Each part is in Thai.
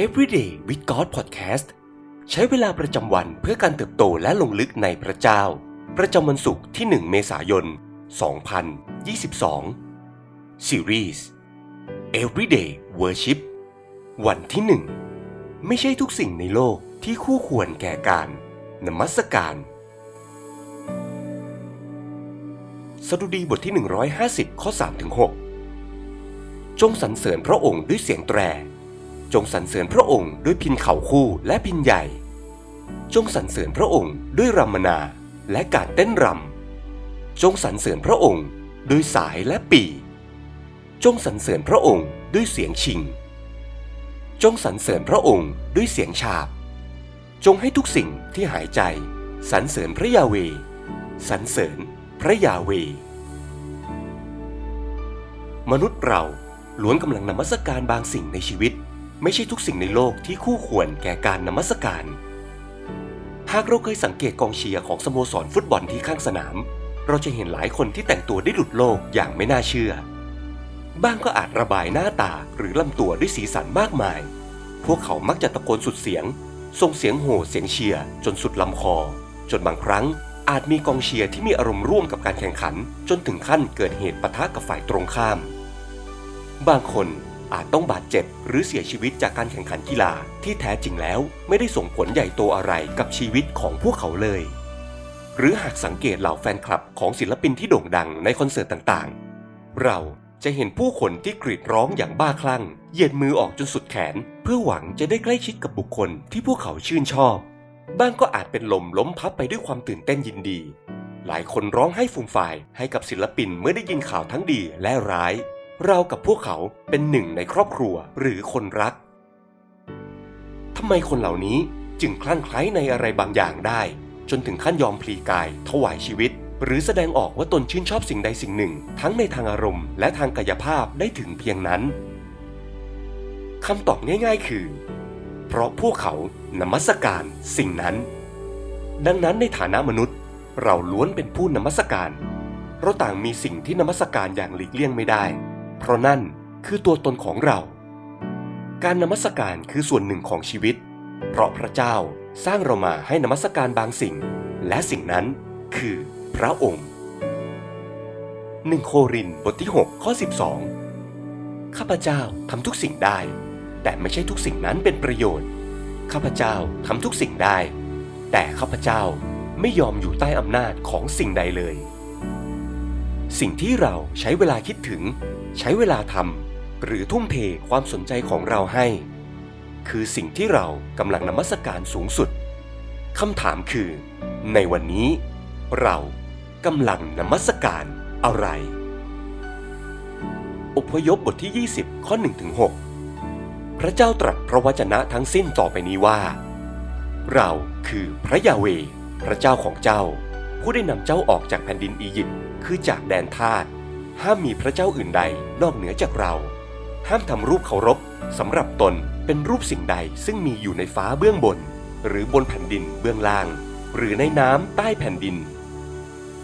Everyday with God Podcast ใช้เวลาประจำวันเพื่อการเติบโตและลงลึกในพระเจ้า ประจำวันศุกร์ที่ 1 เมษายน 2022 Series Everyday Worship วันที่ 1 ไม่ใช่ทุกสิ่งในโลกที่คู่ควรแก่การนมัสการ สดุดีบทที่ 150 ข้อ 3-6 จงสรรเสริญพระองค์ด้วยเสียงแตร จงสรรเสริญพระองค์ด้วยพินเข่าคู่และพินใหญ่ จงสรรเสริญพระองค์ด้วยรำมนาและการเต้นรำ จงสรรเสริญพระองค์ด้วยสายและปี จงสรรเสริญพระองค์ด้วยเสียงชิง จงสรรเสริญพระองค์ด้วยเสียงฉาบ จงให้ทุกสิ่งที่หายใจสรรเสริญพระยาเวสรรเสริญพระยาเว มนุษย์เราล้วนกำลังนมัสการบางสิ่งในชีวิต ไม่ใช่ทุกสิ่งในโลกที่คู่ควรแก่การนมัสการ หากเราเคยสังเกตกองเชียร์ของสโมสรฟุตบอลที่ข้างสนาม เราจะเห็นหลายคนที่แต่งตัวได้หลุดโลกอย่างไม่น่าเชื่อ บ้างก็อาจระบายหน้าตาหรือลำตัวด้วยสีสันมากมาย พวกเขามักจะตะโกนสุดเสียง ส่งเสียงโห่เสียงเชียร์จนสุดลำคอ จนบางครั้งอาจมีกองเชียร์ที่มีอารมณ์ร่วมกับการแข่งขัน จนถึงขั้นเกิดเหตุปะทะกับฝ่ายตรงข้าม บางคน อาจต้องบาดเจ็บ หรือเสียชีวิตจากการแข่งขันกีฬา ที่แท้จริงแล้วไม่ได้ส่งผลใหญ่โตอะไรกับชีวิตของพวกเขาเลย หรือหากสังเกตเหล่าแฟนคลับของศิลปินที่โด่งดังในคอนเสิร์ตต่างๆ เราจะเห็นผู้คนที่กรีดร้องอย่างบ้าคลั่ง เหยียดมือออกจนสุดแขน เพื่อหวังจะได้ใกล้ชิดกับบุคคลที่พวกเขาชื่นชอบ บ้างก็อาจเป็นลมล้มพับไปด้วยความตื่นเต้นยินดี หลายคนร้องให้ฟูมฟายให้กับศิลปินเมื่อได้ยินข่าวทั้งดีและร้าย เรากับพวกเขาเป็นหนึ่งในครอบครัวหรือคนรักทำไมคนเหล่านี้จึงคลั่งไคล้ในอะไรบางอย่างได้ จนถึงขั้นยอมพลีกาย ถวายชีวิต หรือแสดงออกว่าตนชื่นชอบสิ่งใดสิ่งหนึ่ง ทั้งในทางอารมณ์และทางกายภาพได้ถึงเพียงนั้นคำตอบง่าย ๆ คือ เพราะพวกเขานมัสการสิ่งนั้น ดังนั้นในฐานะมนุษย์ เราล้วนเป็นผู้นมัสการเราต่างมีสิ่งที่นมัสการอย่างหลีกเลี่ยงไม่ได้ เพราะนั่นคือตัวตนของเรา การนมัสการคือส่วนหนึ่งของชีวิต เพราะพระเจ้าสร้างเรามาให้นมัสการบางสิ่ง และสิ่งนั้นคือพระองค์1โครินบทที่ 6 ข้อ 12 ข้าพเจ้าทำทุกสิ่งได้ แต่ไม่ใช่ทุกสิ่งนั้นเป็นประโยชน์ ข้าพเจ้าทำทุกสิ่งได้ แต่ข้าพเจ้าไม่ยอมอยู่ใต้อำนาจของสิ่งใดเลย สิ่งที่เราใช้เวลาคิดถึง ใช้เวลาทำหรือทุ่มเทความสนใจของเราให้ คือสิ่งที่เรากำลังนมัสการสูงสุดคำถามคือ ในวันนี้ เรากำลังนมัสการอะไร อพยพบทที่ 20 ข้อ1ถึง6พระเจ้าตรัสพระวจนะทั้งสิ้นต่อไปนี้ว่า เราคือพระยาเว พระเจ้าของเจ้า ผู้ได้นำเจ้าออกจากแผ่นดินอียิปต์คือจากแดนทาส ห้ามมีพระเจ้าอื่นใดนอกเหนือจากเรา ห้ามทำรูปเคารพสำหรับตนเป็นรูปสิ่งใดซึ่งมีอยู่ในฟ้าเบื้องบน หรือบนแผ่นดินเบื้องล่าง หรือในน้ำใต้แผ่นดิน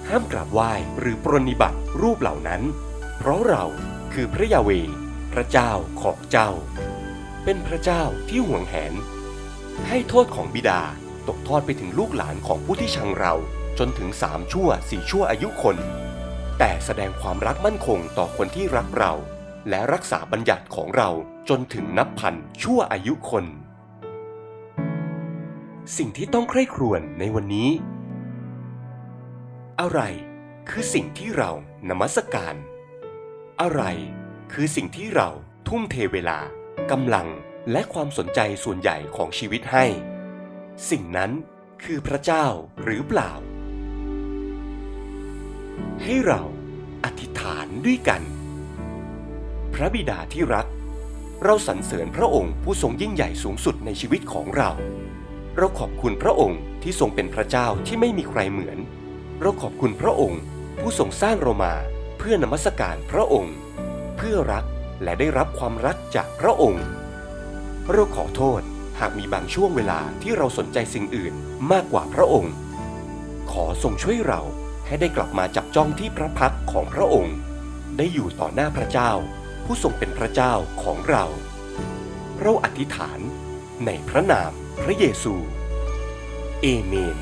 ห้ามกราบไหว้หรือปรนนิบัติรูปเหล่านั้น เพราะเราคือพระยาเว พระเจ้าของเจ้า เป็นพระเจ้าที่ห่วงแหน ให้โทษของบิดาตกทอดไปถึงลูกหลานของผู้ที่ชังเราจนถึงสามชั่วสี่ชั่วอายุคน แต่แสดงความรักมั่นคงต่อคนที่รักเรา และรักษาบัญญัติของเราจนถึงนับพันชั่วอายุคน สิ่งที่ต้องใคร่ครวญในวันนี้ อะไรคือสิ่งที่เรานมัสการ อะไรคือสิ่งที่เราทุ่มเทเวลากำลังและความสนใจส่วนใหญ่ของชีวิตให้ สิ่งนั้นคือพระเจ้าหรือเปล่า ให้เรา อธิษฐานด้วยกัน พระบิดาที่รัก เราสรรเสริญพระองค์ผู้ทรงยิ่งใหญ่สูงสุดในชีวิตของเรา เราขอบคุณพระองค์ที่ทรงเป็นพระเจ้าที่ไม่มีใครเหมือน เราขอบคุณพระองค์ผู้ทรงสร้างเรามาเพื่อนมัสการพระองค์ เพื่อรักและได้รับความรักจากพระองค์ เราขอโทษหากมีบางช่วงเวลาที่เราสนใจสิ่งอื่นมากกว่าพระองค์ ขอทรงช่วยเรา ให้ได้กลับมาจับจ้องที่พระพักของพระองค์ ได้อยู่ต่อหน้าพระเจ้า ผู้ทรงเป็นพระเจ้าของเรา เราอธิษฐานในพระนามพระเยซู เอเมน